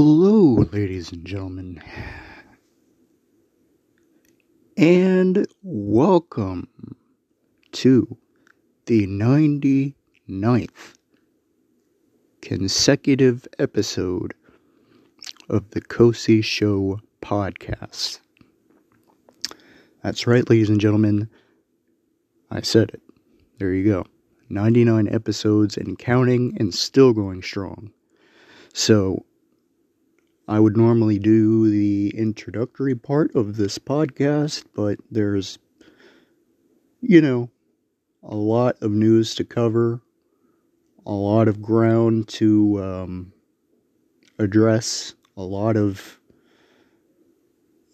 Hello, ladies and gentlemen, and welcome to the 99th consecutive episode of the Kosi Show podcast. That's right, ladies and gentlemen, I said it. There you go. 99 episodes and counting and still going strong. So, I would normally do the introductory part of this podcast, but there's, you know, a lot of news to cover, a lot of ground to um, address, a lot of,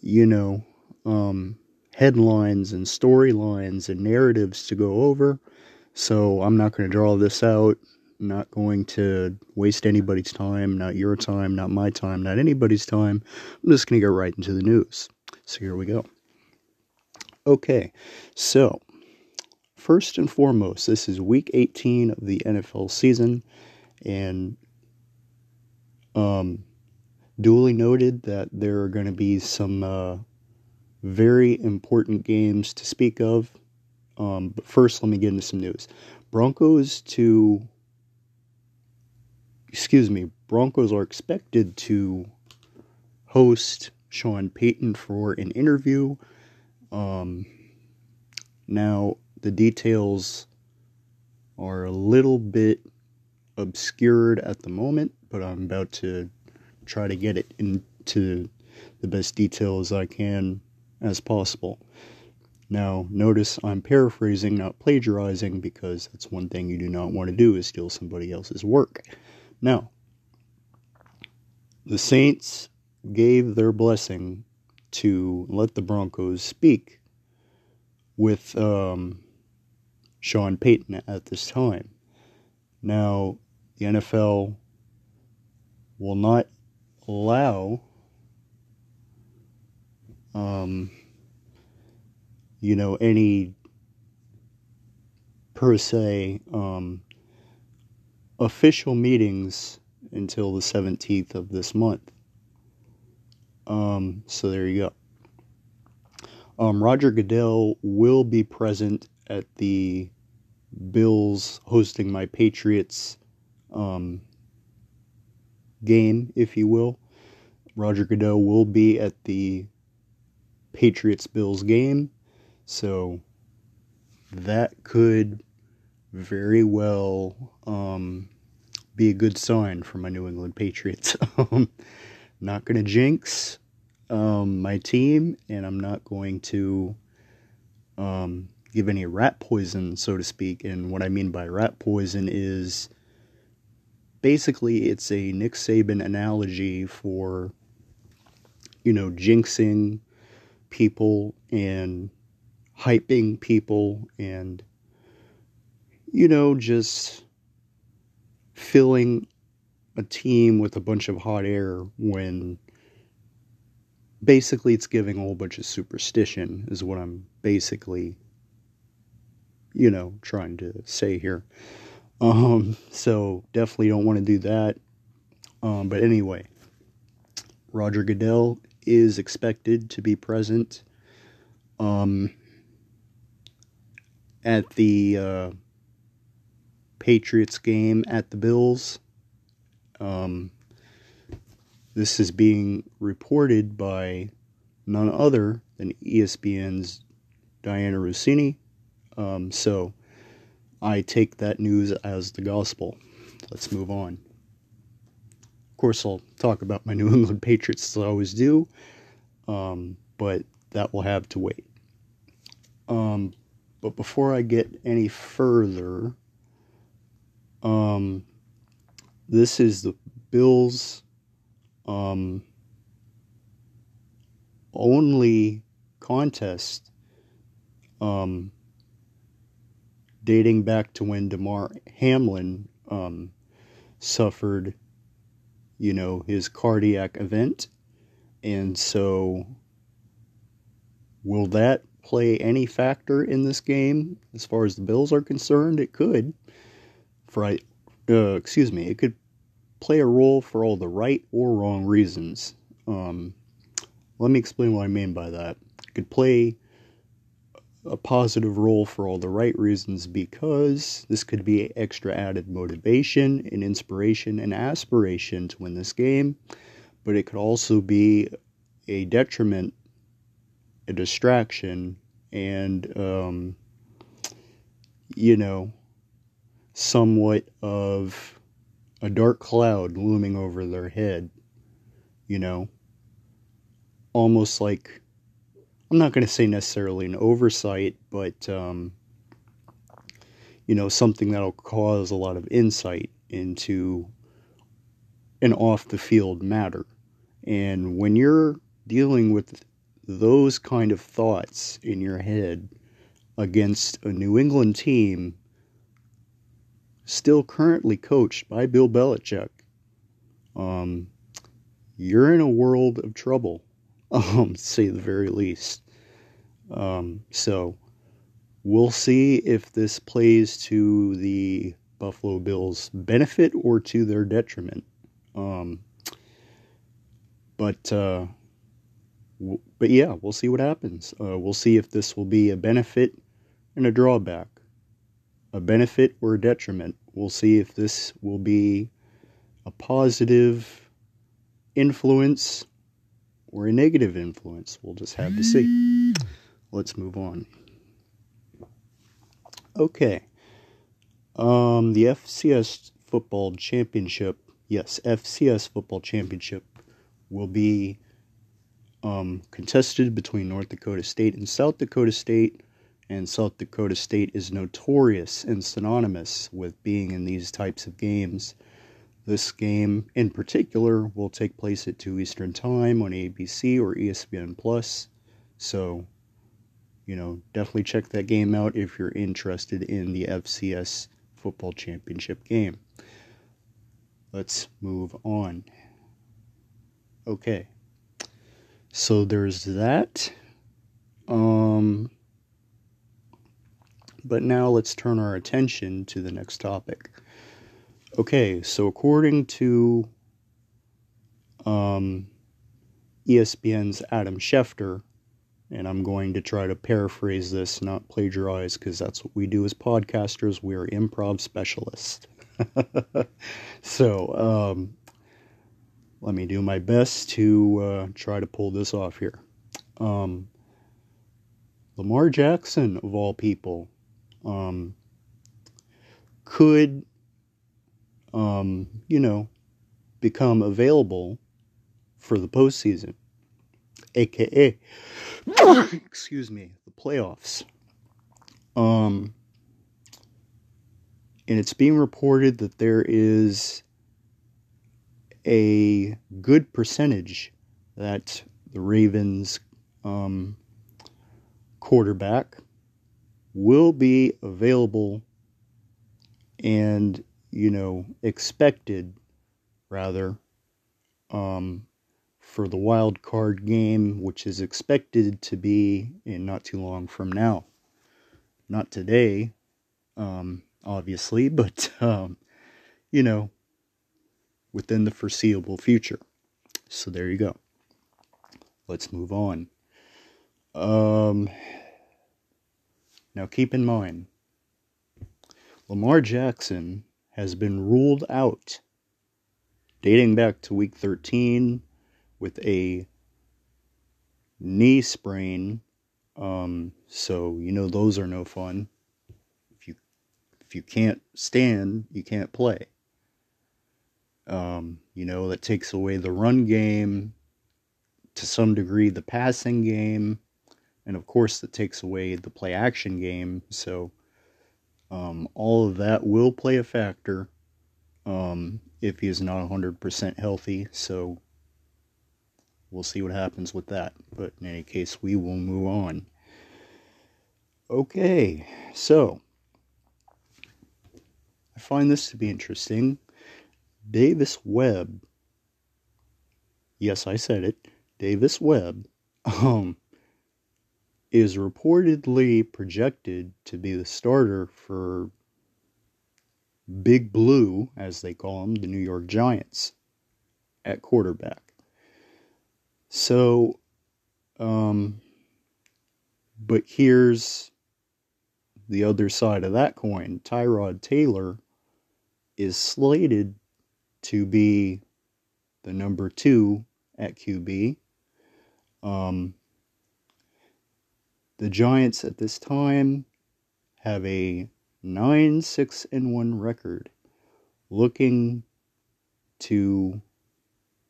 you know, um, headlines and storylines and narratives to go over. So I'm not going to draw this out not going to waste anybody's time, not your time, not my time, not anybody's time. I'm just going to get right into the news. So here we go. Okay, so first and foremost, this is week 18 of the NFL season, and um, duly noted that there are going to be some uh, very important games to speak of. Um, but first, let me get into some news. Broncos to excuse me, Broncos are expected to host Sean Payton for an interview. Um, now, the details are a little bit obscured at the moment, but I'm about to try to get it into the best details I can as possible. Now, notice I'm paraphrasing, not plagiarizing, because that's one thing you do not want to do is steal somebody else's work. Now, the Saints gave their blessing to let the Broncos speak with um, Sean Payton at this time. Now, the NFL will not allow, um, you know, any per se um, official meetings until the 17th of this month. Um, so there you go. Um, Roger Goodell will be present at the Bills hosting my Patriots um, game, if you will. Roger Goodell will be at the Patriots Bills game. So that could very well um, be a good sign for my New England Patriots. Um, not going to jinx um, my team, and I'm not going to um, give any rat poison, so to speak. And what I mean by rat poison is basically it's a Nick Saban analogy for, you know, jinxing people and hyping people and you know, just filling a team with a bunch of hot air when basically it's giving a whole bunch of superstition, is what I'm basically, you know, trying to say here. Um, so definitely don't want to do that. Um, but anyway, Roger Goodell is expected to be present um, at the uh, Patriots game at the Bills. Um, this is being reported by none other than ESPN's Dianna Russini. Um, so I take that news as the gospel. Let's move on. Of course, I'll talk about my New England Patriots as I always do, um, but that will have to wait. Um, but before I get any further, um, this is the Bills' um, only contest um, dating back to when Damar Hamlin um, suffered, you know, his cardiac event. And so, will that play any factor in this game as far as the Bills are concerned? It could for uh, excuse me, it could play a role for all the right or wrong reasons. Um, let me explain what I mean by that. It could play a positive role for all the right reasons because this could be extra added motivation and inspiration and aspiration to win this game, but it could also be a detriment, a distraction, and, um, you know, somewhat of a dark cloud looming over their head, you know, almost like I'm not going to say necessarily an oversight, but um, you know something that'll cause a lot of insight into an off the field matter. And when you're dealing with those kind of thoughts in your head against a New England team still currently coached by Bill Belichick, um, you're in a world of trouble, um, say the very least. Um, so we'll see if this plays to the Buffalo Bills' benefit or to their detriment. Um, but uh, w- but yeah, we'll see what happens. Uh, we'll see if this will be a benefit and a drawback, a benefit or a detriment. We'll see if this will be a positive influence or a negative influence. We'll just have to see. Let's move on. Okay. Um, the FCS football championship, yes, FCS football championship will be um, contested between North Dakota State and South Dakota State. And South Dakota State is notorious and synonymous with being in these types of games. This game in particular will take place at 2 Eastern Time on ABC or ESPN Plus. So, you know, definitely check that game out if you're interested in the FCS football championship game. Let's move on. Okay. So there's that. Um but now let's turn our attention to the next topic. Okay, so according to um, ESPN's Adam Schefter, and I'm going to try to paraphrase this, not plagiarize, because that's what we do as podcasters. We are improv specialists. so, um, let me do my best to uh, try to pull this off here. Um, Lamar Jackson, of all people, um, could, um, you know, become available for the postseason, aka, excuse me, the playoffs. Um, and it's being reported that there is a good percentage that the Ravens um, quarterback will be available and, you know, expected, rather, um, for the wild card game, which is expected to be in not too long from now. Not today, um, obviously, but, um, you know, within the foreseeable future. So there you go. Let's move on. Um, now keep in mind, Lamar Jackson has been ruled out dating back to week 13 with a knee sprain. Um, so you know those are no fun. If you if you can't stand, you can't play. Um, you know that takes away the run game to some degree, the passing game and of course that takes away the play action game. So um, all of that will play a factor um, if he is not 100% healthy. So we'll see what happens with that. But in any case we will move on. Okay so i find this to be interesting. Davis webb. Yes i said it. Davis webb um is reportedly projected to be the starter for Big Blue, as they call them, the New York Giants, at quarterback. So, um, but here's the other side of that coin. Tyrod Taylor is slated to be the number two at QB. Um, the Giants at this time have a 9 6 and 1 record looking to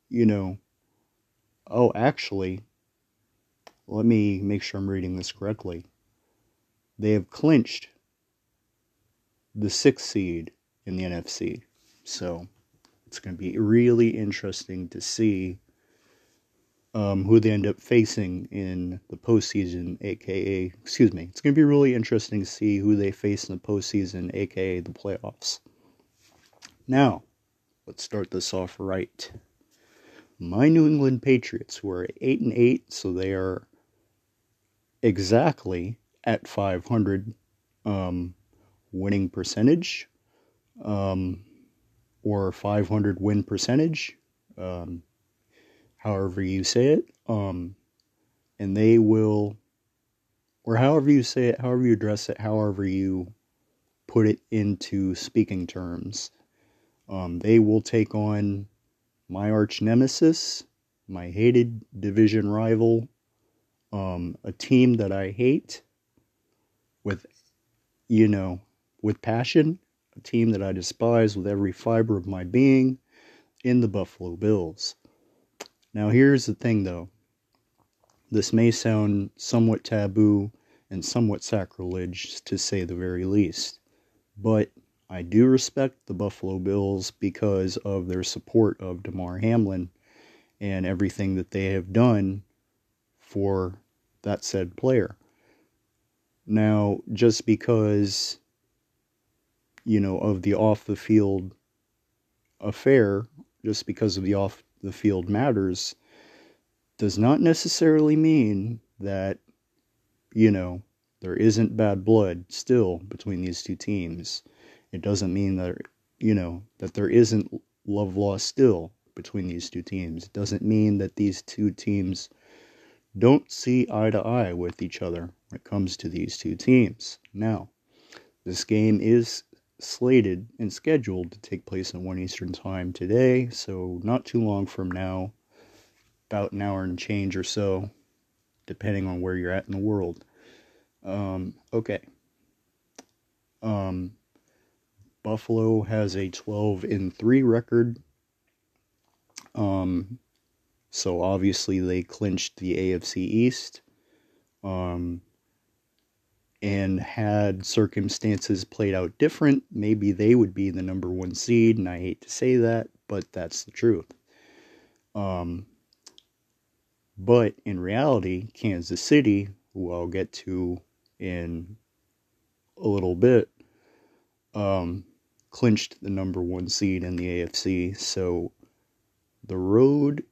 you know oh actually let me make sure I'm reading this correctly. They have clinched the 6th seed in the NFC so it's going to be really interesting to see um, who they end up facing in the postseason, aka, excuse me, it's going to be really interesting to see who they face in the postseason, aka the playoffs. Now, let's start this off right. My New England Patriots were 8 and 8, so they are exactly at 500 um, winning percentage um, or 500 win percentage. Um, however you say it, um, and they will, or however you say it, however you address it, however you put it into speaking terms, um, they will take on my arch nemesis, my hated division rival, um, a team that I hate with, you know, with passion, a team that I despise with every fiber of my being in the Buffalo Bills. Now, here's the thing though. This may sound somewhat taboo and somewhat sacrilege to say the very least, but I do respect the Buffalo Bills because of their support of Damar Hamlin and everything that they have done for that said player. Now, just because, you know, of the off the field affair, just because of the off the field matters does not necessarily mean that, you know, there isn't bad blood still between these two teams. It doesn't mean that, you know, that there isn't love lost still between these two teams. It doesn't mean that these two teams don't see eye to eye with each other when it comes to these two teams. Now, this game is slated and scheduled to take place at 1 Eastern Time today, so not too long from now, about an hour and change or so, depending on where you're at in the world. Um, okay. Um, Buffalo has a 12 in 3 record. Um, so obviously they clinched the AFC East. Um, and had circumstances played out different, maybe they would be the number one seed. And I hate to say that, but that's the truth. Um, but in reality, Kansas City, who I'll get to in a little bit, um, clinched the number one seed in the AFC. So the road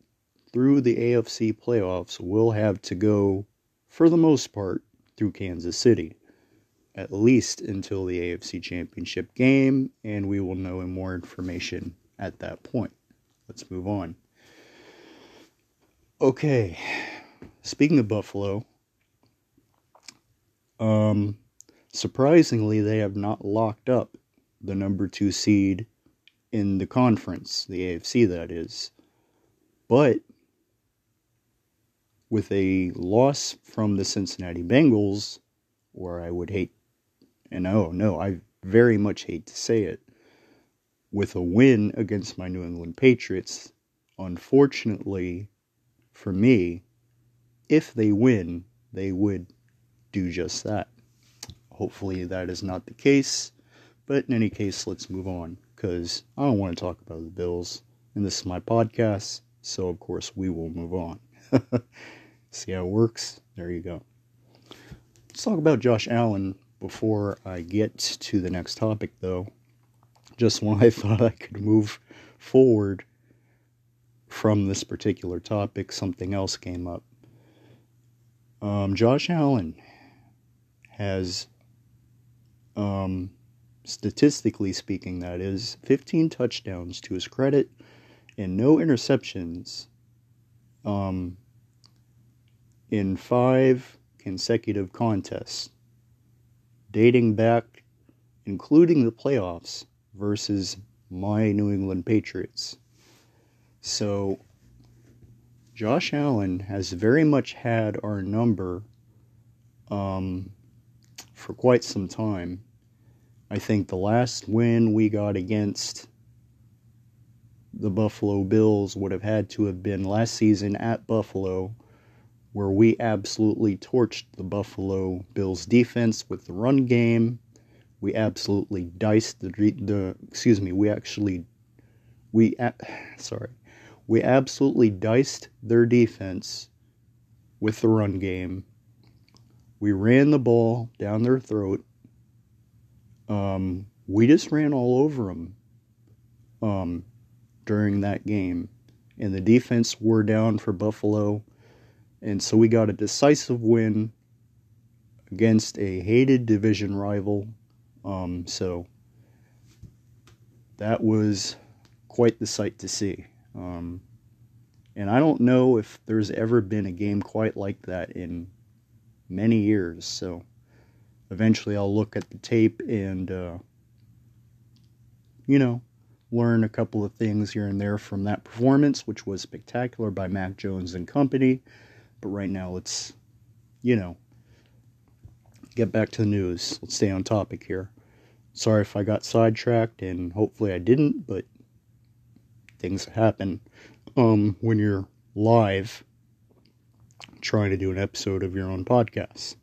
through the AFC playoffs will have to go, for the most part, through Kansas City at least until the AFC Championship game, and we will know more information at that point. Let's move on. Okay, speaking of Buffalo, um, surprisingly, they have not locked up the number two seed in the conference, the AFC that is. But with a loss from the Cincinnati Bengals, or I would hate and oh no, I very much hate to say it, with a win against my New England Patriots, unfortunately for me, if they win, they would do just that. Hopefully, that is not the case, but in any case, let's move on because I don't want to talk about the Bills, and this is my podcast, so of course, we will move on. See how it works? There you go. Let's talk about Josh Allen before I get to the next topic, though, just when I thought I could move forward from this particular topic, something else came up. Um, Josh Allen has um, statistically speaking, that is, 15 touchdowns to his credit and no interceptions um, in five consecutive contests, dating back, including the playoffs, versus my New England Patriots. So, Josh Allen has very much had our number um, for quite some time. I think the last win we got against the Buffalo Bills would have had to have been last season at Buffalo, where we absolutely torched the Buffalo Bills defense with the run game. We absolutely diced the the excuse me. We actually we sorry we absolutely diced their defense with the run game. We ran the ball down their throat. Um, we just ran all over them um, during that game. And the defense were down for Buffalo. And so we got a decisive win against a hated division rival. Um, so that was quite the sight to see. Um, and I don't know if there's ever been a game quite like that in many years. So eventually I'll look at the tape and, uh, you know, learn a couple of things here and there from that performance, which was spectacular by Mac Jones and company. But right now, let's, you know, get back to the news. Let's stay on topic here. Sorry if I got sidetracked, and hopefully I didn't, but things happen um, when you're live trying to do an episode of your own podcast.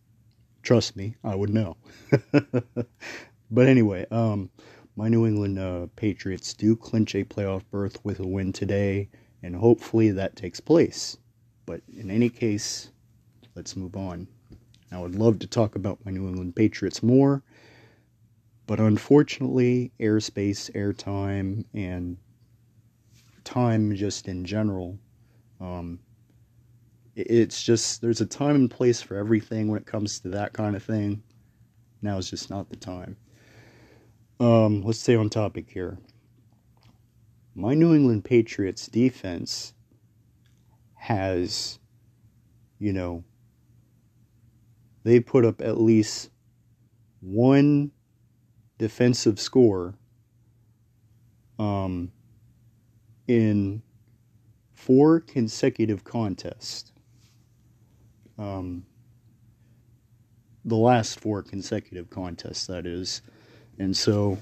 Trust me, I would know. but anyway, um, my New England uh, Patriots do clinch a playoff berth with a win today, and hopefully that takes place. But in any case, let's move on. I would love to talk about my New England Patriots more, but unfortunately, airspace, airtime, and time just in general. Um, it's just there's a time and place for everything when it comes to that kind of thing. Now is just not the time. Um, let's stay on topic here. My New England Patriots defense has, you know, they put up at least one defensive score um, in four consecutive contests. Um, the last four consecutive contests, that is. And so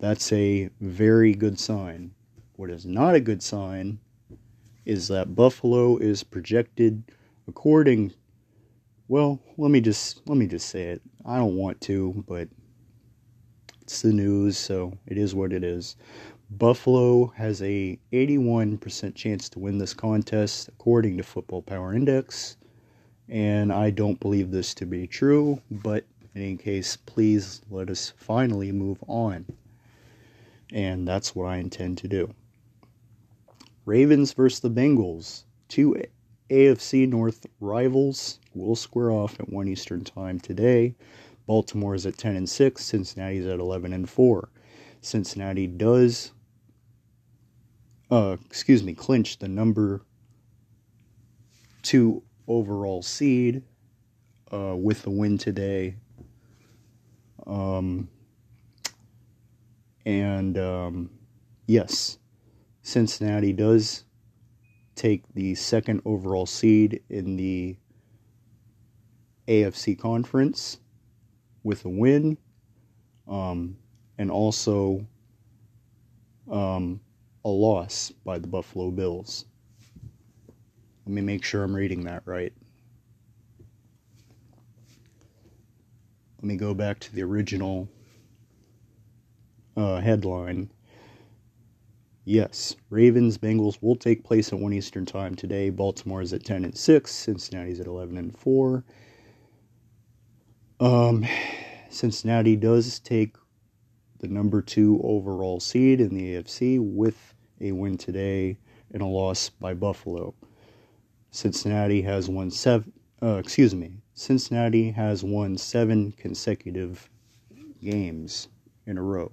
that's a very good sign. What is not a good sign is that Buffalo is projected according well, let me just let me just say it. I don't want to, but it's the news, so it is what it is. Buffalo has a 81% chance to win this contest according to Football Power Index, and I don't believe this to be true, but in any case, please let us finally move on. And that's what I intend to do. Ravens versus the Bengals. Two AFC North rivals will square off at 1 Eastern Time today. Baltimore is at 10 and 6, Cincinnati is at 11 and 4. Cincinnati does uh, excuse me, clinch the number two overall seed uh, with the win today. Um, and um, yes, Cincinnati does take the second overall seed in the AFC conference with a win. Um, and also um, a loss by the Buffalo Bills. Let me make sure I'm reading that right. Let me go back to the original uh, headline. Yes, Ravens Bengals will take place at 1 Eastern Time today. Baltimore is at 10 and 6, Cincinnati's at 11 and 4. Um, Cincinnati does take the number two overall seed in the AFC with a win today and a loss by Buffalo. Cincinnati has won seven. Uh, excuse me. Cincinnati has won seven consecutive games in a row.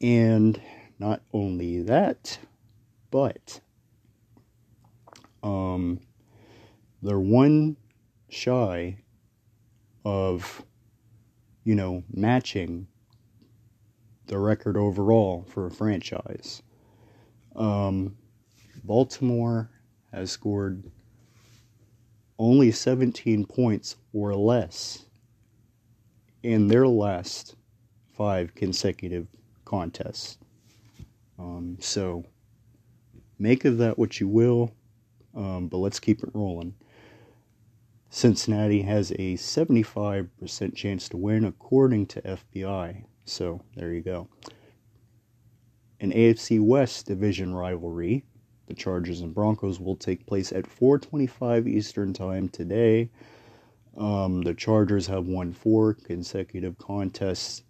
And not only that, but um, they're one shy of, you know, matching the record overall for a franchise. Um, Baltimore has scored only 17 points or less in their last five consecutive contests. Um, so make of that what you will, um, but let's keep it rolling. Cincinnati has a 75% chance to win according to FPI. So there you go. An AFC West division rivalry, the Chargers and Broncos, will take place at 4:25 Eastern Time today. Um, the Chargers have won four consecutive contests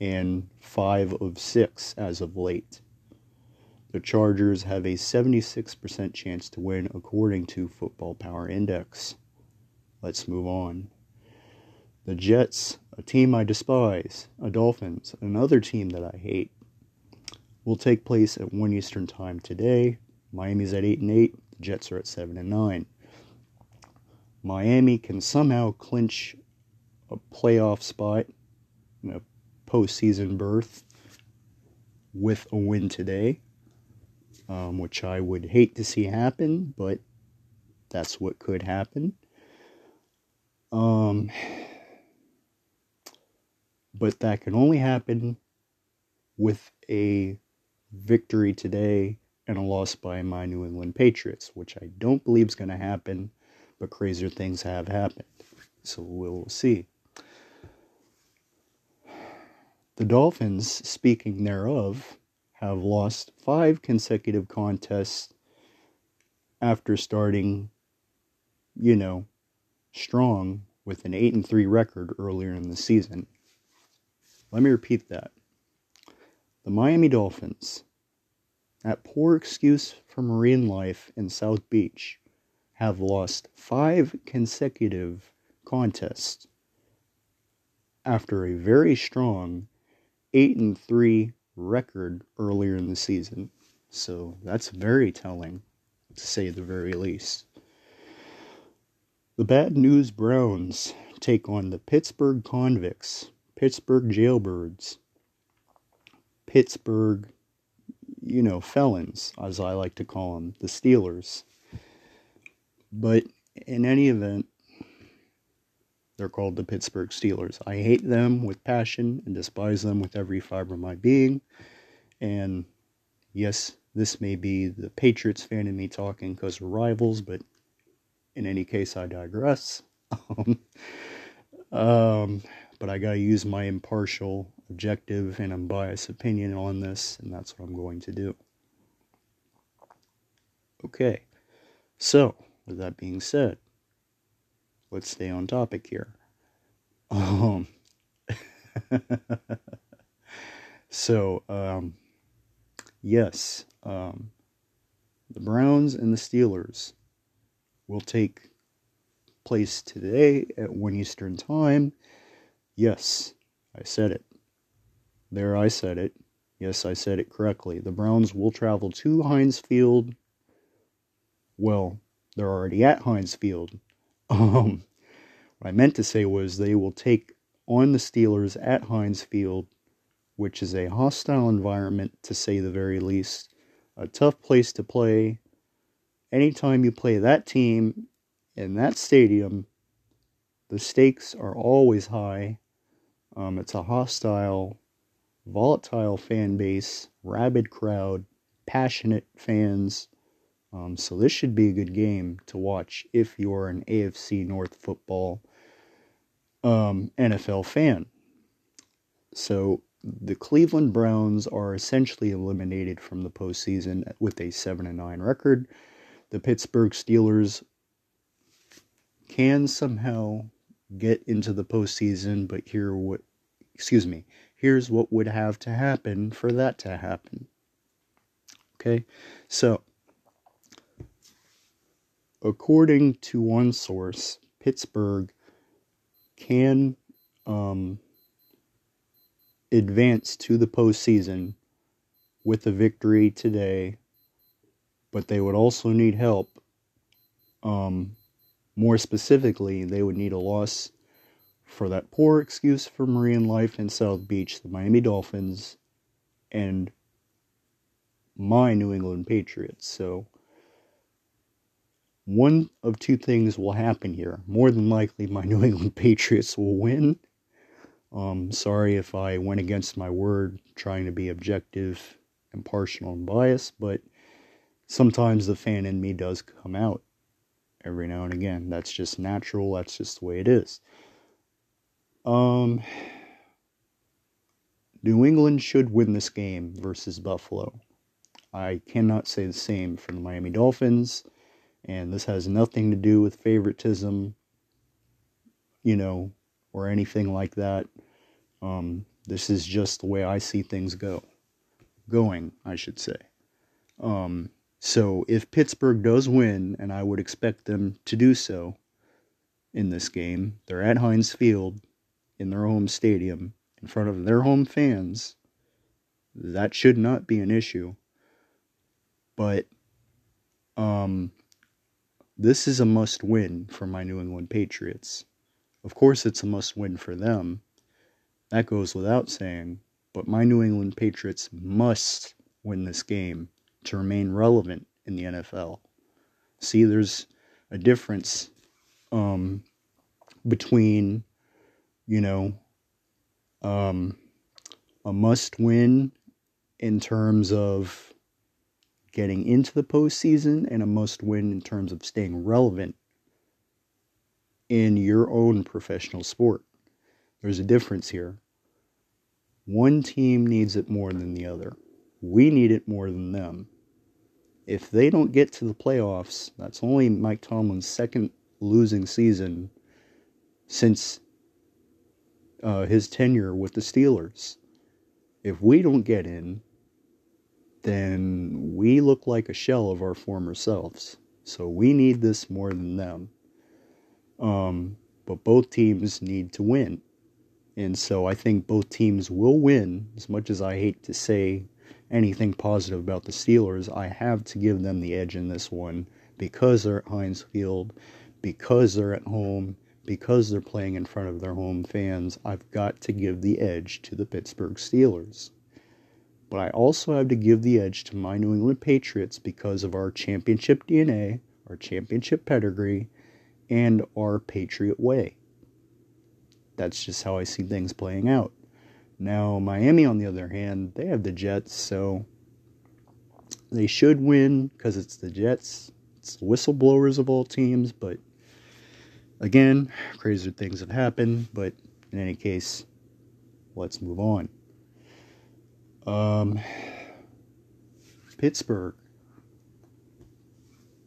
and five of six as of late. The Chargers have a 76% chance to win according to Football Power Index. Let's move on. The Jets, a team I despise, a Dolphins, another team that I hate, will take place at 1 Eastern Time today. Miami's at 8 and 8, the Jets are at 7 and 9. Miami can somehow clinch a playoff spot, a postseason berth with a win today, um, which I would hate to see happen, but that's what could happen. Um, but that can only happen with a victory today and a loss by my New England Patriots, which I don't believe is going to happen, but crazier things have happened. So we'll see. The Dolphins, speaking thereof, have lost five consecutive contests after starting, you know, strong with an 8 and 3 record earlier in the season. Let me repeat that. The Miami Dolphins, that poor excuse for marine life in South Beach, have lost five consecutive contests after a very strong 8 and 3 record earlier in the season. So that's very telling, to say the very least. The Bad News Browns take on the Pittsburgh Convicts Pittsburgh jailbirds, Pittsburgh, you know, felons, as I like to call them, the Steelers. But in any event, they're called the Pittsburgh Steelers. I hate them with passion and despise them with every fiber of my being. And yes, this may be the Patriots fan in me talking because we're rivals, but in any case, I digress. um, but I got to use my impartial, objective, and unbiased opinion on this, and that's what I'm going to do. Okay, so with that being said, let's stay on topic here. Um, so, um, yes, um, the Browns and the Steelers will take place today at 1 Eastern Time Yes, I said it. There, I said it. Yes, I said it correctly. The Browns will travel to Heinz Field. Well, they're already at Heinz Field. Um, what I meant to say was they will take on the Steelers at Heinz Field, which is a hostile environment to say the very least. A tough place to play. Anytime you play that team in that stadium, the stakes are always high um, it's a hostile, volatile fan base, rabid crowd, passionate fans. Um, so this should be a good game to watch if you're an AFC North football um, NFL fan. So the Cleveland Browns are essentially eliminated from the postseason with a seven and nine record. The Pittsburgh Steelers can somehow get into the postseason, but here what excuse me, here's what would have to happen for that to happen. Okay, so according to one source, Pittsburgh can um, advance to the postseason with a victory today, but they would also need help. Um, more specifically, they would need a loss for that poor excuse for marine life in South Beach, the Miami Dolphins, and my New England Patriots. So, one of two things will happen here. More than likely, my New England Patriots will win. Um, sorry if I went against my word trying to be objective, impartial, and biased, but sometimes the fan in me does come out every now and again. That's just natural, that's just the way it is. Um, New England should win this game versus Buffalo. I cannot say the same for the Miami Dolphins, and this has nothing to do with favoritism, you know, or anything like that. Um, this is just the way I see things go. Going, I should say. Um, so if Pittsburgh does win, and I would expect them to do so in this game, they're at Heinz Field in their home stadium in front of their home fans. That should not be an issue. But um, this is a must win for my New England Patriots. Of course, it's a must win for them. That goes without saying. But my New England Patriots must win this game to remain relevant in the NFL. See, there's a difference um, between, you know, um, a must win in terms of getting into the postseason and a must win in terms of staying relevant in your own professional sport. There's a difference here. One team needs it more than the other. We need it more than them. If they don't get to the playoffs, that's only Mike Tomlin's second losing season since uh, his tenure with the Steelers. If we don't get in, then we look like a shell of our former selves. So we need this more than them. Um, but both teams need to win. And so I think both teams will win. As much as I hate to say anything positive about the Steelers, I have to give them the edge in this one because they're at Heinz Field, because they're at home, because they're playing in front of their home fans, I've got to give the edge to the Pittsburgh Steelers. But I also have to give the edge to my New England Patriots because of our championship DNA, our championship pedigree, and our Patriot way. That's just how I see things playing out. Now, Miami, on the other hand, they have the Jets, so they should win because it's the Jets. It's the whistleblowers of all teams, but Again, crazier things have happened, but in any case, let's move on. Um, Pittsburgh.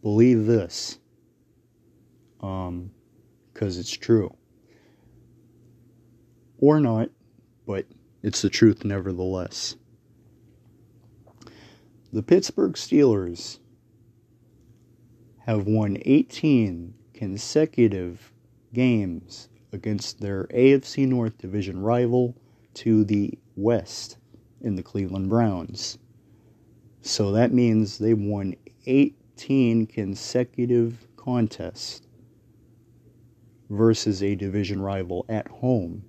Believe this. Um, because it's true. Or not, but it's the truth nevertheless. The Pittsburgh Steelers have won 18 consecutive games against their AFC North division rival to the West in the Cleveland Browns. So that means they've won 18 consecutive contests versus a division rival at home.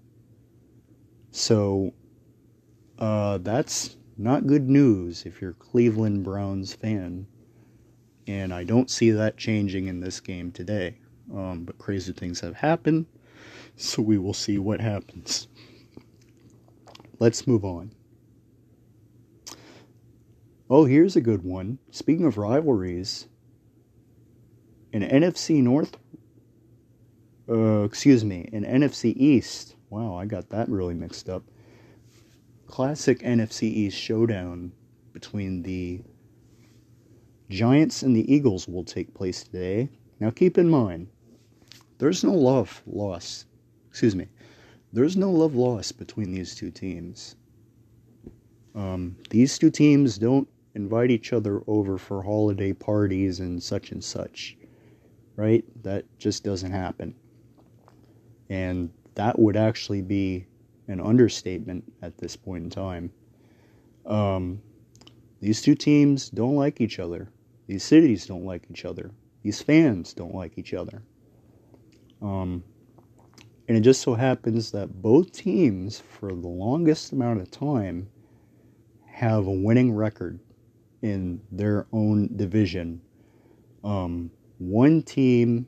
So uh, that's not good news if you're Cleveland Browns fan. And I don't see that changing in this game today. Um, but crazy things have happened, so we will see what happens. Let's move on. Oh, here's a good one. Speaking of rivalries, in NFC North, uh, excuse me, in NFC East. Wow, I got that really mixed up. Classic NFC East showdown between the Giants and the Eagles will take place today. Now keep in mind, there's no love lost. Excuse me. There's no love lost between these two teams. Um, these two teams don't invite each other over for holiday parties and such and such. Right? That just doesn't happen. And that would actually be an understatement at this point in time. Um, these two teams don't like each other. These cities don't like each other. These fans don't like each other. Um, and it just so happens that both teams, for the longest amount of time, have a winning record in their own division. Um, one team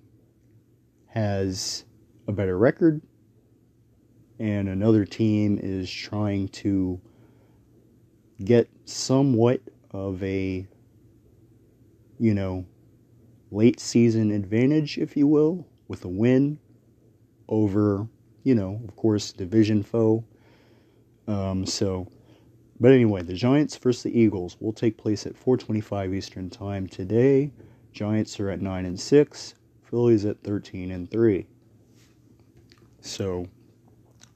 has a better record, and another team is trying to get somewhat of a, you know, late season advantage, if you will, with a win over, you know, of course, division foe. Um, so, but anyway, the Giants versus the Eagles will take place at 4:25 Eastern Time today. Giants are at nine and six. Phillies at 13 and three. So,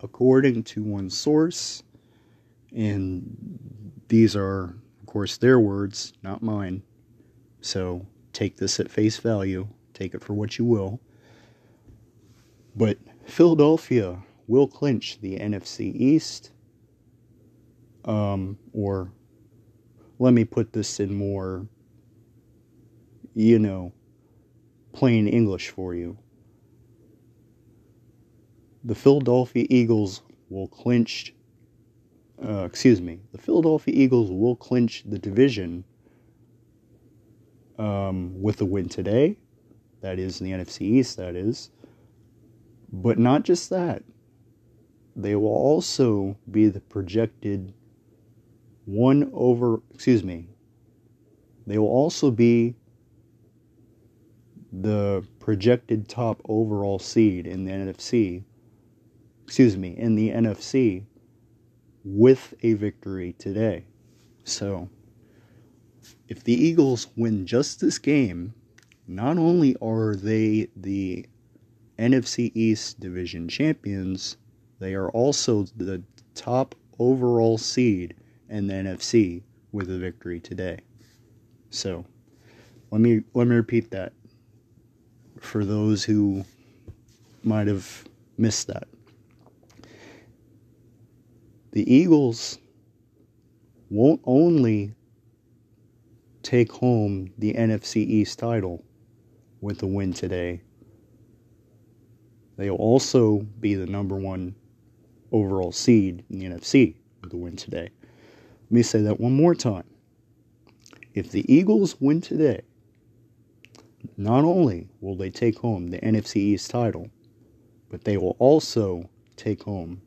according to one source, and these are, of course, their words, not mine. So take this at face value. Take it for what you will. But Philadelphia will clinch the NFC East. Um, or let me put this in more, you know, plain English for you. The Philadelphia Eagles will clinch, uh, excuse me, the Philadelphia Eagles will clinch the division um, with a win today. That is in the NFC East, that is. But not just that, they will also be the projected one over, excuse me, they will also be the projected top overall seed in the NFC, excuse me, in the NFC with a victory today. So, if the Eagles win just this game, not only are they the NFC East Division champions, they are also the top overall seed in the NFC with a victory today. So, let me let me repeat that for those who might have missed that. The Eagles won't only take home the NFC East title with the win today, They'll also be the number one overall seed in the NFC with the win today. Let me say that one more time. If the Eagles win today, not only will they take home the NFC East title, but they will also take home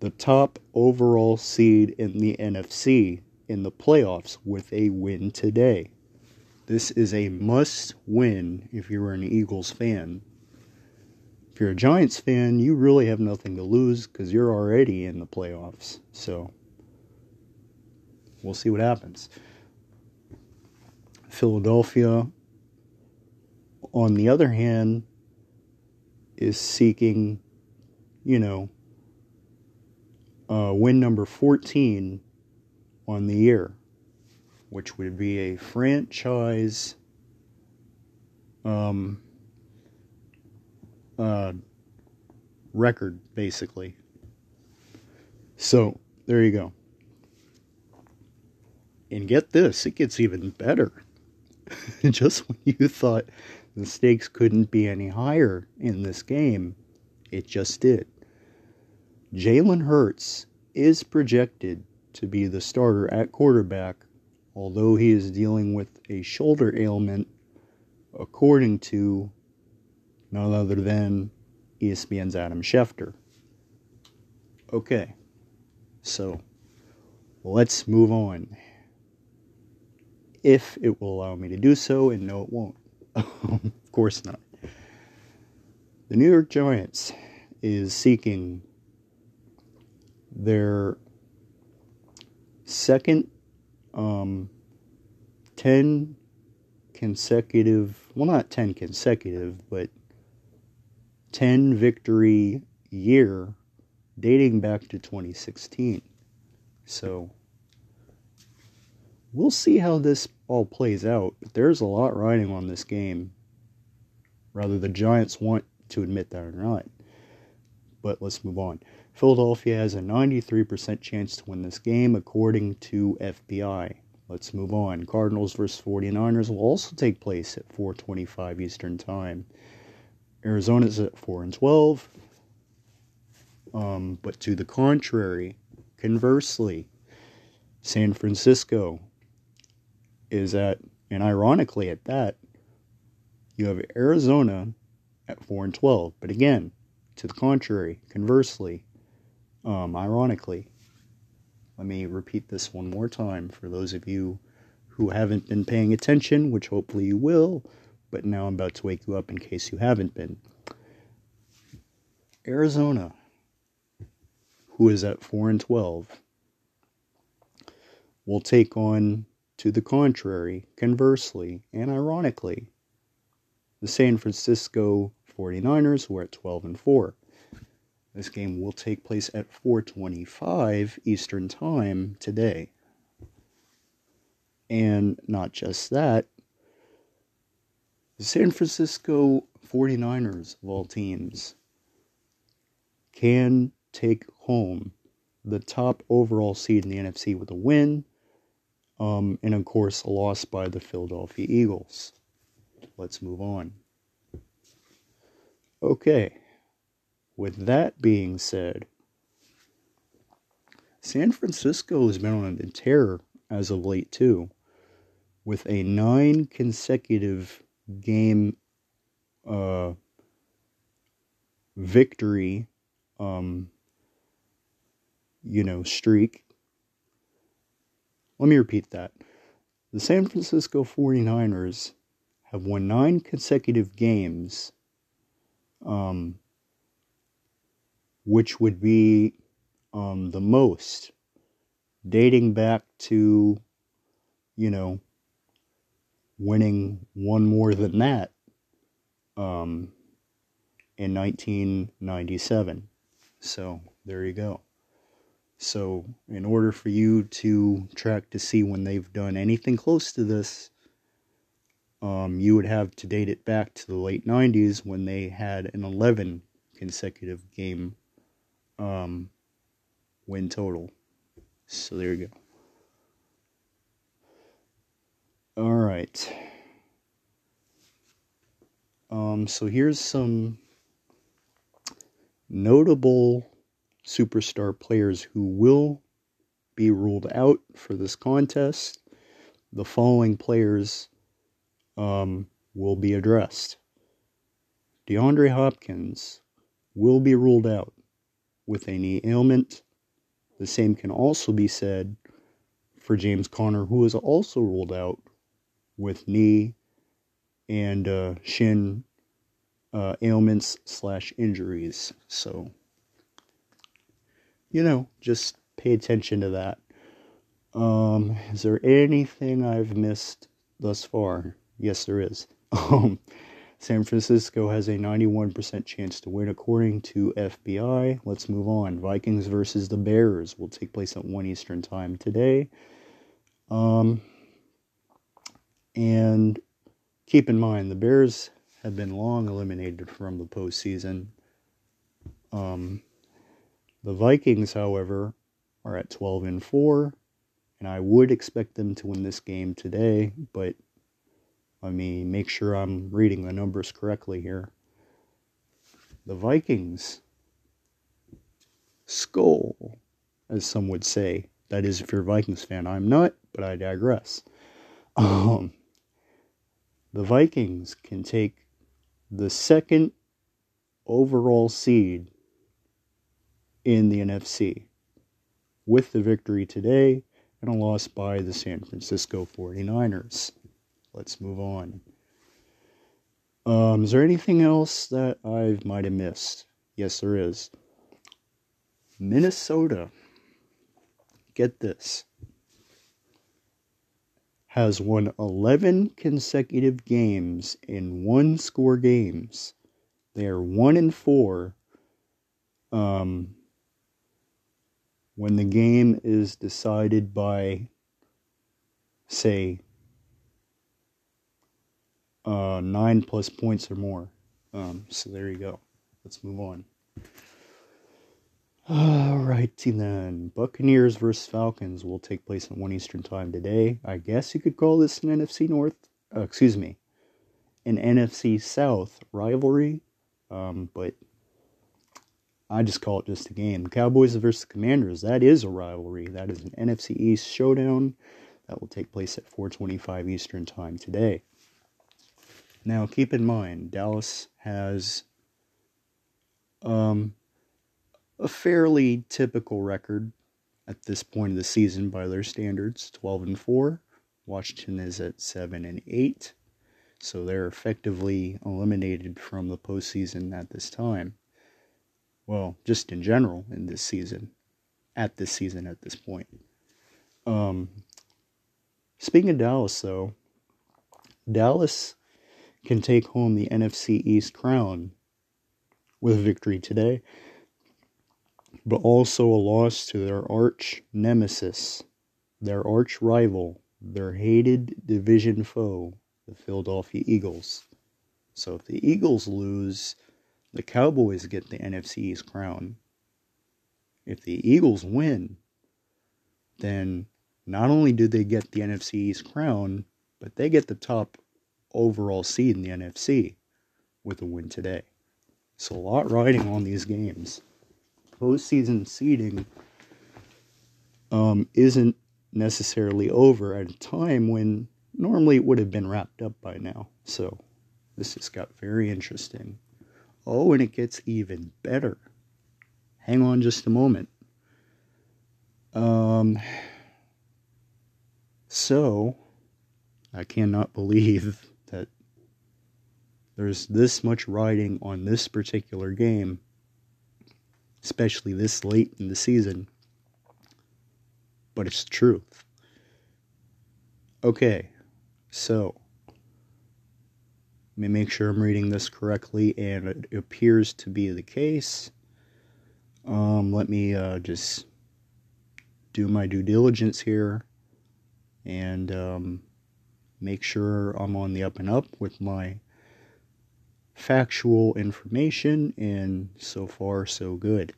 the top overall seed in the NFC in the playoffs with a win today. This is a must win if you're an Eagles fan. If you're a Giants fan, you really have nothing to lose because you're already in the playoffs. So we'll see what happens. Philadelphia, on the other hand, is seeking, you know, uh, win number 14 on the year which would be a franchise um, uh, record, basically. So, there you go. And get this, it gets even better. Just when you thought the stakes couldn't be any higher in this game, it just did. Jalen Hurts is projected to be the starter at quarterback although he is dealing with a shoulder ailment, according to none other than ESPN's Adam Schefter. Okay, so let's move on. If it will allow me to do so, and no, it won't. of course not. The New York Giants is seeking their second um, 10 consecutive, well, not 10 consecutive, but 10 victory year dating back to 2016. So we'll see how this all plays out. But there's a lot riding on this game. Rather, the Giants want to admit that or not. But let's move on. Philadelphia has a 93% chance to win this game, according to FPI. Let's move on. Cardinals versus 49ers will also take place at 4:25 Eastern Time. Arizona's at 4 and 12. Um, but to the contrary, conversely, San Francisco is at, and ironically at that, you have Arizona at 4 and 12. But again, to the contrary, conversely, um, ironically, let me repeat this one more time for those of you who haven't been paying attention, which hopefully you will, but now I'm about to wake you up in case you haven't been. Arizona, who is at 4 and 12, will take on, to the contrary, conversely, and ironically, the San Francisco 49ers, who are at 12 and 4. This game will take place at 4:25 Eastern Time today. And not just that, the San Francisco 49ers of all teams can take home the top overall seed in the NFC with a win, um, and of course a loss by the Philadelphia Eagles. Let's move on. Okay. With that being said, San Francisco has been on a tear as of late too, with a nine consecutive game uh, victory, um, you know, streak. Let me repeat that. The San Francisco 49ers have won nine consecutive games um, which would be um, the most dating back to, you know, winning one more than that um, in 1997. So there you go. So, in order for you to track to see when they've done anything close to this, um, you would have to date it back to the late 90s when they had an 11 consecutive game um, win total. So there you go. All right. Um, so here's some notable superstar players who will be ruled out for this contest. The following players um, will be addressed. DeAndre Hopkins will be ruled out with a knee ailment. The same can also be said for James Conner, who is also ruled out with knee and uh, shin uh, ailments slash injuries. So, you know, just pay attention to that. Um, is there anything I've missed thus far? Yes, there is. Um, San Francisco has a 91% chance to win according to FPI. Let's move on. Vikings versus the Bears will take place at 1 Eastern Time today. Um, and keep in mind, the Bears have been long eliminated from the postseason. Um, the Vikings, however, are at 12 and 4, and I would expect them to win this game today, but let me make sure I'm reading the numbers correctly here. The Vikings Skol, as some would say. That is, if you're a Vikings fan. I'm not, but I digress. Um, the Vikings can take the second overall seed in the NFC with the victory today and a loss by the San Francisco 49ers. Let's move on. Um, is there anything else that I might have missed? Yes, there is. Minnesota, get this, has won 11 consecutive games in one score games. They are 1 and 4 um, when the game is decided by, say, uh, nine plus points or more. Um, so there you go. Let's move on. Alrighty then. Buccaneers versus Falcons will take place at 1 Eastern Time today. I guess you could call this an NFC North, uh, excuse me, an NFC South rivalry. Um, but I just call it just a game. Cowboys versus Commanders, that is a rivalry. That is an NFC East showdown that will take place at 4:25 Eastern Time today. Now, keep in mind, Dallas has um, a fairly typical record at this point of the season by their standards 12 and 4. Washington is at 7 and 8. So they're effectively eliminated from the postseason at this time. Well, just in general in this season, at this season at this point. Um, speaking of Dallas, though, Dallas can take home the NFC East crown with victory today, but also a loss to their arch nemesis, their arch rival, their hated division foe, the Philadelphia Eagles. So if the Eagles lose, the Cowboys get the NFC East crown. If the Eagles win, then not only do they get the NFC East crown, but they get the top overall seed in the NFC with a win today. So a lot riding on these games. Postseason seeding um, isn't necessarily over at a time when normally it would have been wrapped up by now. So this has got very interesting. Oh, and it gets even better. Hang on just a moment. Um, so I cannot believe that there's this much riding on this particular game, especially this late in the season. But it's the truth. Okay, so let me make sure I'm reading this correctly, and it appears to be the case. Um, let me uh, just do my due diligence here and um, make sure I'm on the up and up with my factual information, and so far, so good.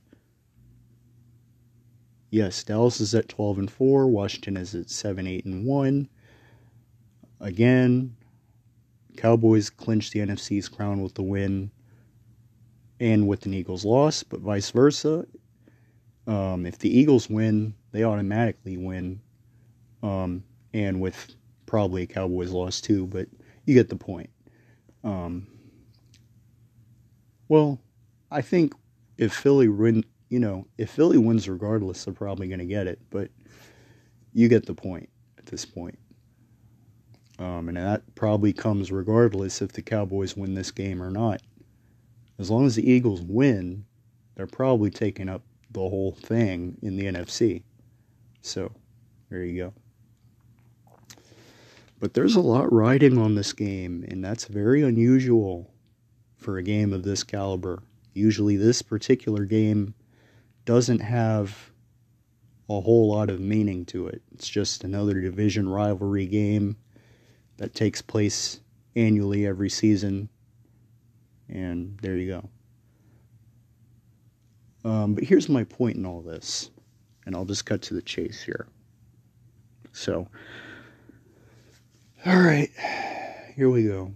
Yes, Dallas is at 12 and 4, Washington is at 7, 8 and 1. Again, Cowboys clinched the NFC's crown with the win and with an Eagles loss, but vice versa. Um, if the Eagles win, they automatically win. Um, and with probably a Cowboys loss too, but you get the point. Um, well, I think if Philly win, you know, if Philly wins regardless, they're probably going to get it. But you get the point at this point. Um, and that probably comes regardless if the Cowboys win this game or not. As long as the Eagles win, they're probably taking up the whole thing in the NFC. So, there you go. But there's a lot riding on this game, and that's very unusual for a game of this caliber. Usually, this particular game doesn't have a whole lot of meaning to it. It's just another division rivalry game that takes place annually every season. And there you go. Um, but here's my point in all this, and I'll just cut to the chase here. So, all right, here we go.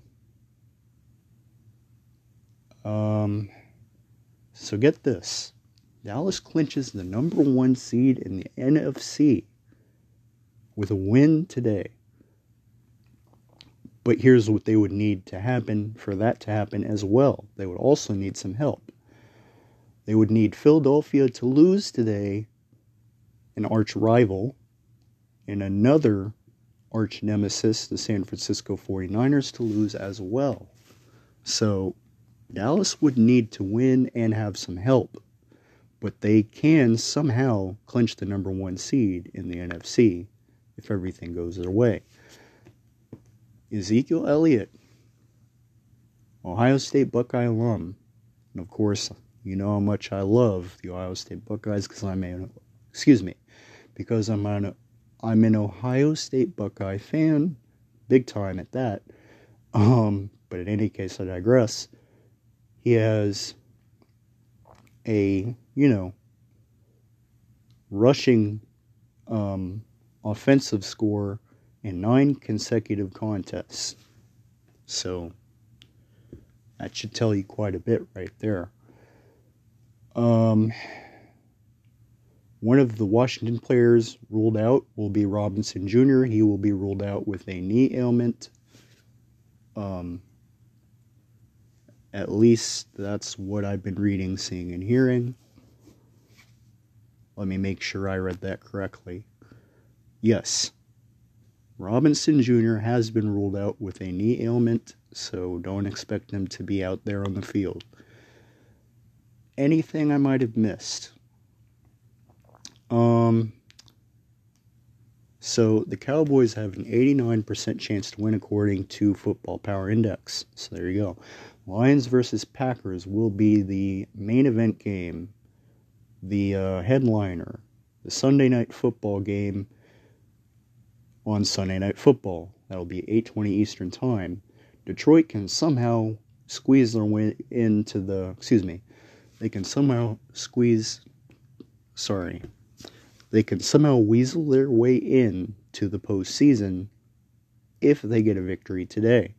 Um, so get this Dallas clinches the number one seed in the NFC with a win today. But here's what they would need to happen for that to happen as well. They would also need some help. They would need Philadelphia to lose today, an arch rival, and another arch nemesis, the San Francisco 49ers, to lose as well. So Dallas would need to win and have some help, but they can somehow clinch the number one seed in the NFC if everything goes their way. Ezekiel Elliott, Ohio State Buckeye alum. And of course, you know how much I love the Ohio State Buckeyes because I'm a, excuse me, because I'm an, I'm an Ohio State Buckeye fan, big time at that. Um, but in any case, I digress. He has a, you know, rushing um, offensive score in nine consecutive contests. So that should tell you quite a bit right there. Um, one of the Washington players ruled out will be Robinson Jr. He will be ruled out with a knee ailment. Um, at least that's what I've been reading, seeing, and hearing. Let me make sure I read that correctly. Yes, Robinson Jr. has been ruled out with a knee ailment, so don't expect him to be out there on the field. Anything I might have missed? Um, so the Cowboys have an 89% chance to win according to Football Power Index. So there you go. Lions versus Packers will be the main event game, the uh, headliner, the Sunday night football game on Sunday night football. That'll be 8:20 Eastern Time. Detroit can somehow squeeze their way into the excuse me. They can somehow squeeze sorry. They can somehow weasel their way in to the postseason if they get a victory today.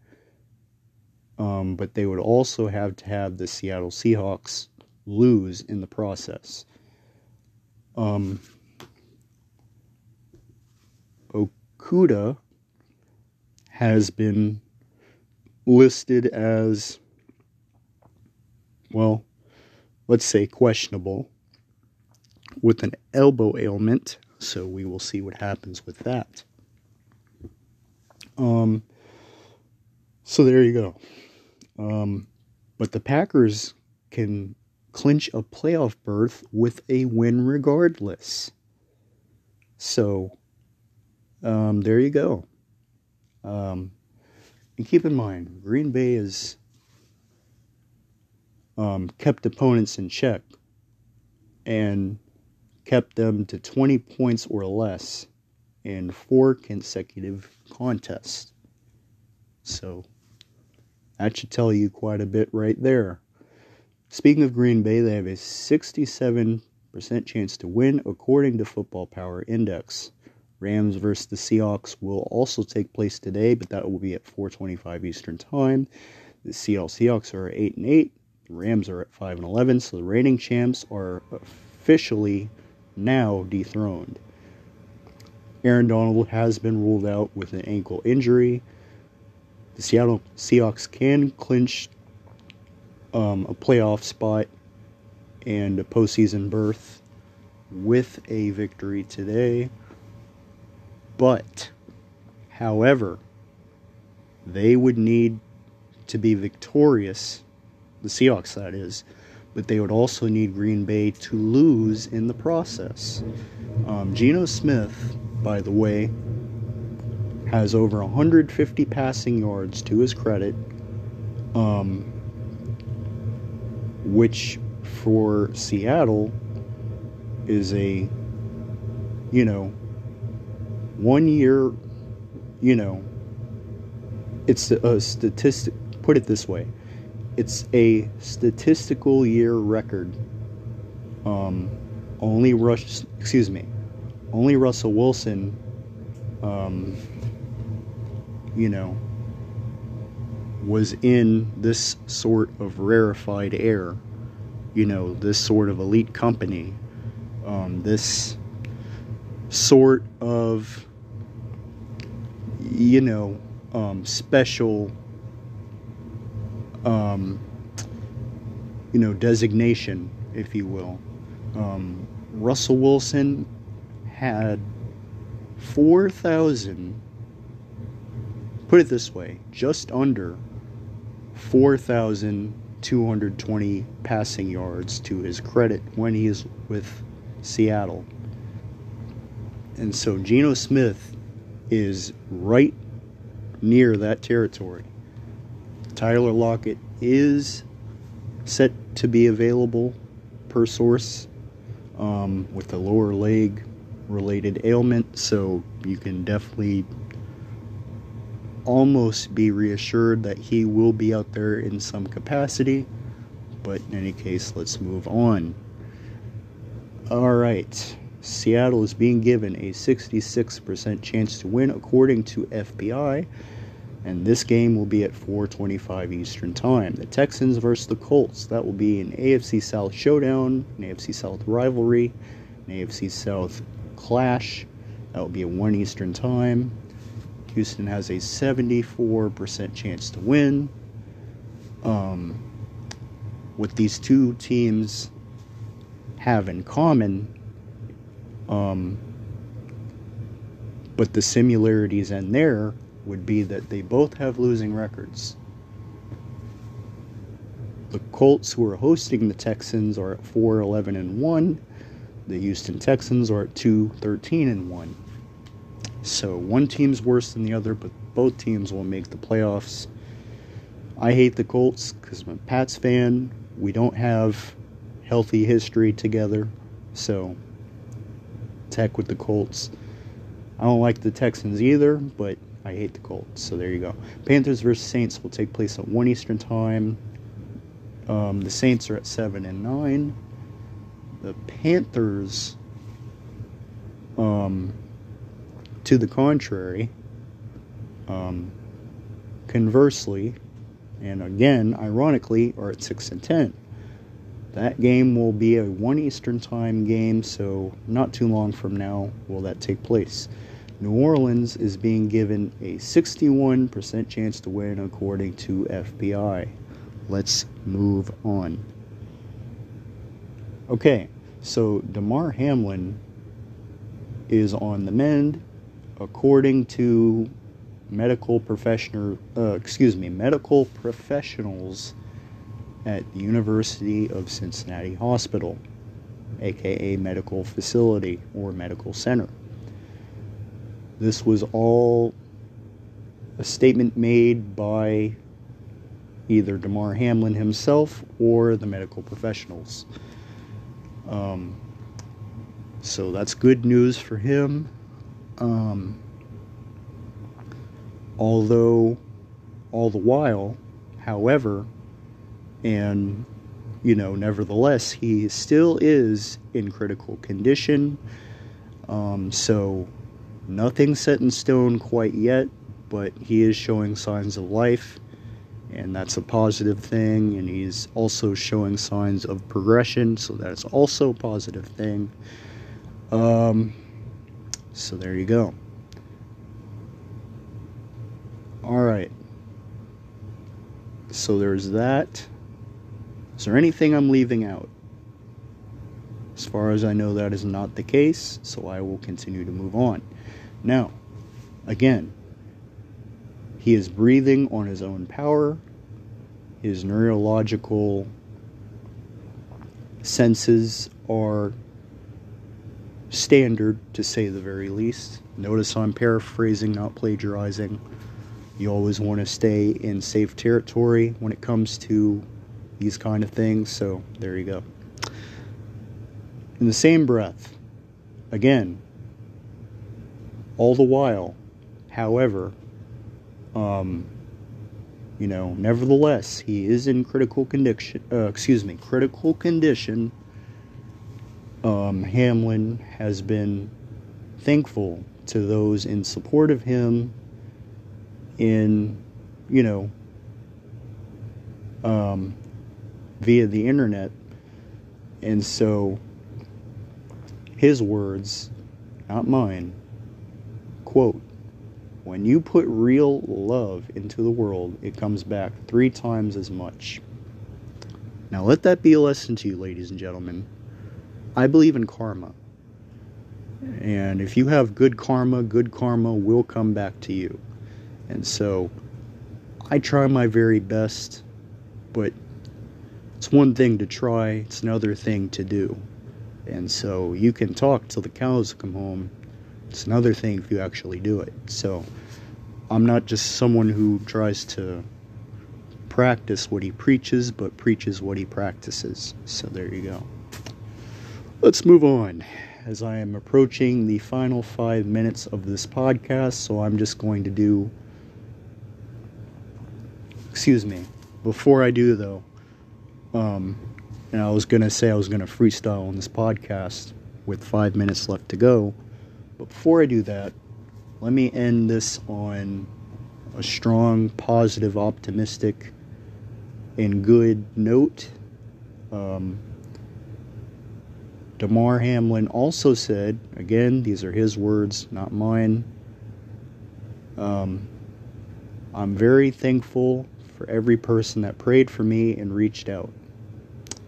Um, but they would also have to have the Seattle Seahawks lose in the process. Um, Okudah has been listed as, well, let's say questionable with an elbow ailment. So we will see what happens with that. Um, so there you go. Um, but the Packers can clinch a playoff berth with a win regardless. So um, there you go. Um, and keep in mind, Green Bay has um, kept opponents in check and kept them to 20 points or less in four consecutive contests. So that should tell you quite a bit right there. Speaking of Green Bay, they have a 67% chance to win according to Football Power Index. Rams versus the Seahawks will also take place today, but that will be at 4:25 Eastern Time. The Seattle Seahawks are 8 and 8. The Rams are at 5 and 11, so the reigning champs are officially now dethroned. Aaron Donald has been ruled out with an ankle injury. The Seattle Seahawks can clinch um, a playoff spot and a postseason berth with a victory today. But, however, they would need to be victorious, the Seahawks, that is, but they would also need Green Bay to lose in the process. Um, Geno Smith, by the way, has over 150 passing yards to his credit, um, which for Seattle is a, you know, one year, you know, it's a statistic, put it this way it's a statistical year record. Um, only Rush, excuse me, only Russell Wilson, um, you know, was in this sort of rarefied air, you know, this sort of elite company, um, this sort of, you know, um, special um, you know, designation, if you will. Um, Russell Wilson had 4,000, put it this way, just under 4,220 passing yards to his credit when he is with Seattle. And so Geno Smith is right near that territory. Tyler Lockett is set to be available per source um, with a lower leg related ailment, so you can definitely almost be reassured that he will be out there in some capacity. But in any case, let's move on. All right. Seattle is being given a 66% chance to win according to FPI and this game will be at 4:25 Eastern Time. The Texans versus the Colts. That will be an AFC South showdown, an AFC South rivalry, an AFC South clash. That will be at 1 Eastern Time. Houston has a 74% chance to win. Um, what these two teams have in common um, but the similarities in there would be that they both have losing records. The Colts, who are hosting the Texans, are at 4 11 and 1. The Houston Texans are at 2 13 and 1. So one team's worse than the other, but both teams will make the playoffs. I hate the Colts because I'm a Pats fan. We don't have healthy history together. So Tech with the Colts. I don't like the Texans either, but I hate the Colts. So there you go. Panthers versus Saints will take place at one Eastern time. Um, the Saints are at seven and nine. The Panthers, um, to the contrary, um, conversely, and again, ironically, are at six and ten. That game will be a 1 Eastern Time game, so not too long from now will that take place. New Orleans is being given a 61% chance to win according to FPI. Let's move on. Okay, so Damar Hamlin is on the mend according to medical professional uh, excuse me medical professionals at the University of Cincinnati Hospital, aka medical facility or medical center. This was all a statement made by either Damar Hamlin himself or the medical professionals. Um, so that's good news for him. Um, although, all the while, however, and you know, nevertheless, he still is in critical condition. Um, so, nothing set in stone quite yet, but he is showing signs of life, and that's a positive thing. And he's also showing signs of progression, so that's also a positive thing. Um, so, there you go. All right. So, there's that. Is there anything I'm leaving out? As far as I know, that is not the case, so I will continue to move on. Now, again, he is breathing on his own power. His neurological senses are standard, to say the very least. Notice I'm paraphrasing, not plagiarizing. You always want to stay in safe territory when it comes to these kind of things. So there you go. In the same breath, again, all the while, however, um, you know, nevertheless, he is in critical condition. Uh, excuse me, critical condition. Um, Hamlin has been thankful to those in support of him in, you know, um, via the internet. And so, his words, not mine, quote, when you put real love into the world, it comes back three times as much. Now, let that be a lesson to you, ladies and gentlemen. I believe in karma. And if you have good karma, good karma will come back to you. And so, I try my very best, but it's one thing to try, it's another thing to do. And so you can talk till the cows come home. It's another thing if you actually do it. So I'm not just someone who tries to practice what he preaches, but preaches what he practices. So there you go. Let's move on as I am approaching the final five minutes of this podcast. So I'm just going to do. Excuse me. Before I do, though, Um, and I was gonna say I was gonna freestyle on this podcast with five minutes left to go. But before I do that, let me end this on a strong, positive, optimistic, and good note. Um, Damar Hamlin also said, again, these are his words, not mine. Um, I'm very thankful for every person that prayed for me and reached out.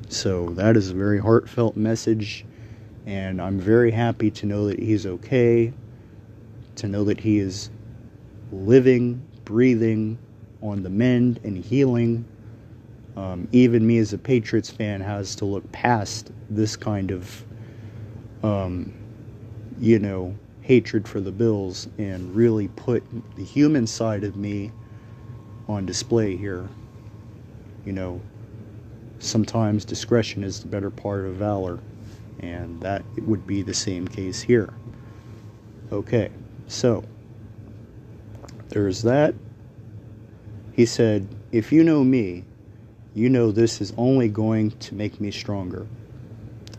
So that is a very heartfelt message, and I'm very happy to know that he's okay, to know that he is living, breathing, on the mend, and healing. Um, even me as a Patriots fan has to look past this kind of, um, you know, hatred for the Bills and really put the human side of me on display here. You know, sometimes discretion is the better part of valor, and that would be the same case here. Okay, so there's that. He said, If you know me, you know this is only going to make me stronger.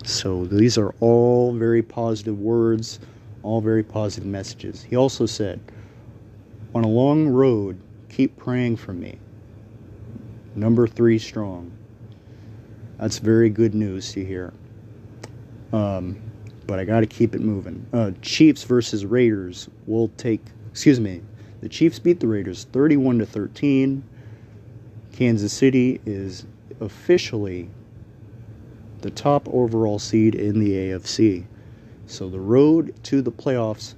So these are all very positive words, all very positive messages. He also said, On a long road, keep praying for me. Number three strong. That's very good news to hear. Um, but I got to keep it moving. Uh, Chiefs versus Raiders will take. Excuse me. The Chiefs beat the Raiders 31 to 13. Kansas City is officially the top overall seed in the AFC. So the road to the playoffs,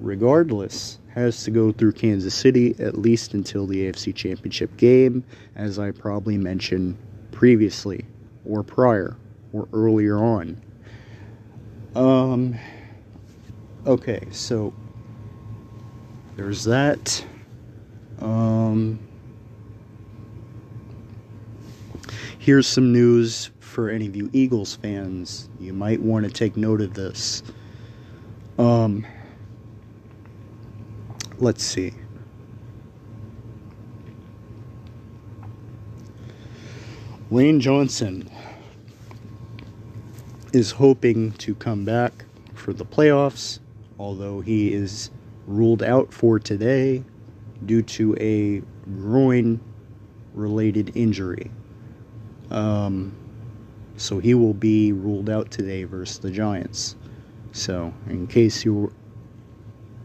regardless, has to go through Kansas City at least until the AFC Championship game, as I probably mentioned previously or prior or earlier on. Um, okay, so there's that. Um, here's some news for any of you Eagles fans. You might want to take note of this. Um, let's see. Lane Johnson is hoping to come back for the playoffs, although he is ruled out for today due to a groin related injury. Um, so he will be ruled out today versus the Giants. So, in case you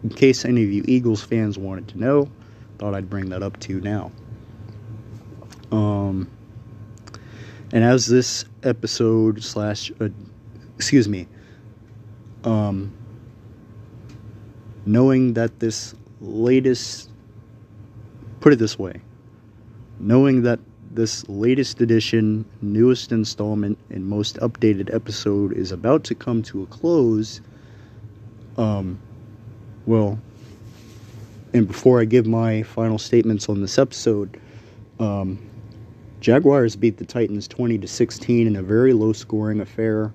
in case any of you Eagles fans wanted to know, thought I'd bring that up to you now. Um, and as this episode slash, uh, excuse me, um, knowing that this latest, put it this way, knowing that this latest edition, newest installment, and most updated episode is about to come to a close, um, well, and before I give my final statements on this episode, um, Jaguars beat the Titans 20 to 16 in a very low scoring affair.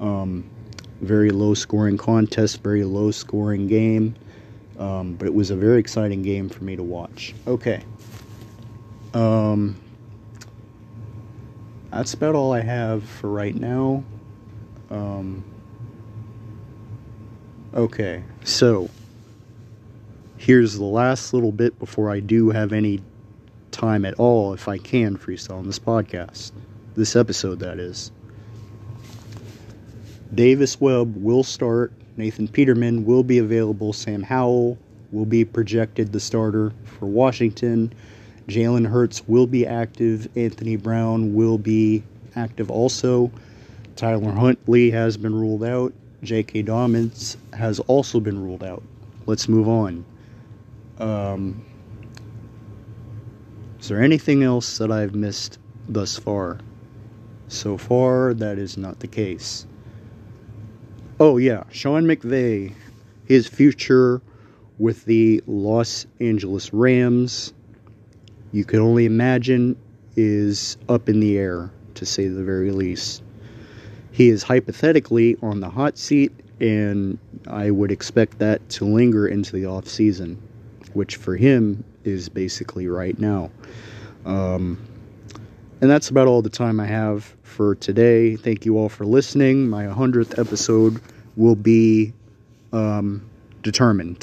Um, very low scoring contest, very low scoring game. Um, but it was a very exciting game for me to watch. Okay. Um, that's about all I have for right now. Um, okay, so here's the last little bit before I do have any time at all, if I can, freestyle on this podcast. This episode, that is. Davis Webb will start. Nathan Peterman will be available. Sam Howell will be projected the starter for Washington. Jalen Hurts will be active. Anthony Brown will be active also. Tyler Huntley has been ruled out. J.K. Dobbins has also been ruled out. Let's move on. Um, is there anything else that I've missed thus far? So far, that is not the case. Oh, yeah, Sean McVay, his future with the Los Angeles Rams, you can only imagine, is up in the air, to say the very least. He is hypothetically on the hot seat, and I would expect that to linger into the off season, which for him is basically right now. Um, And that's about all the time I have for today. Thank you all for listening. My 100th episode will be um, determined.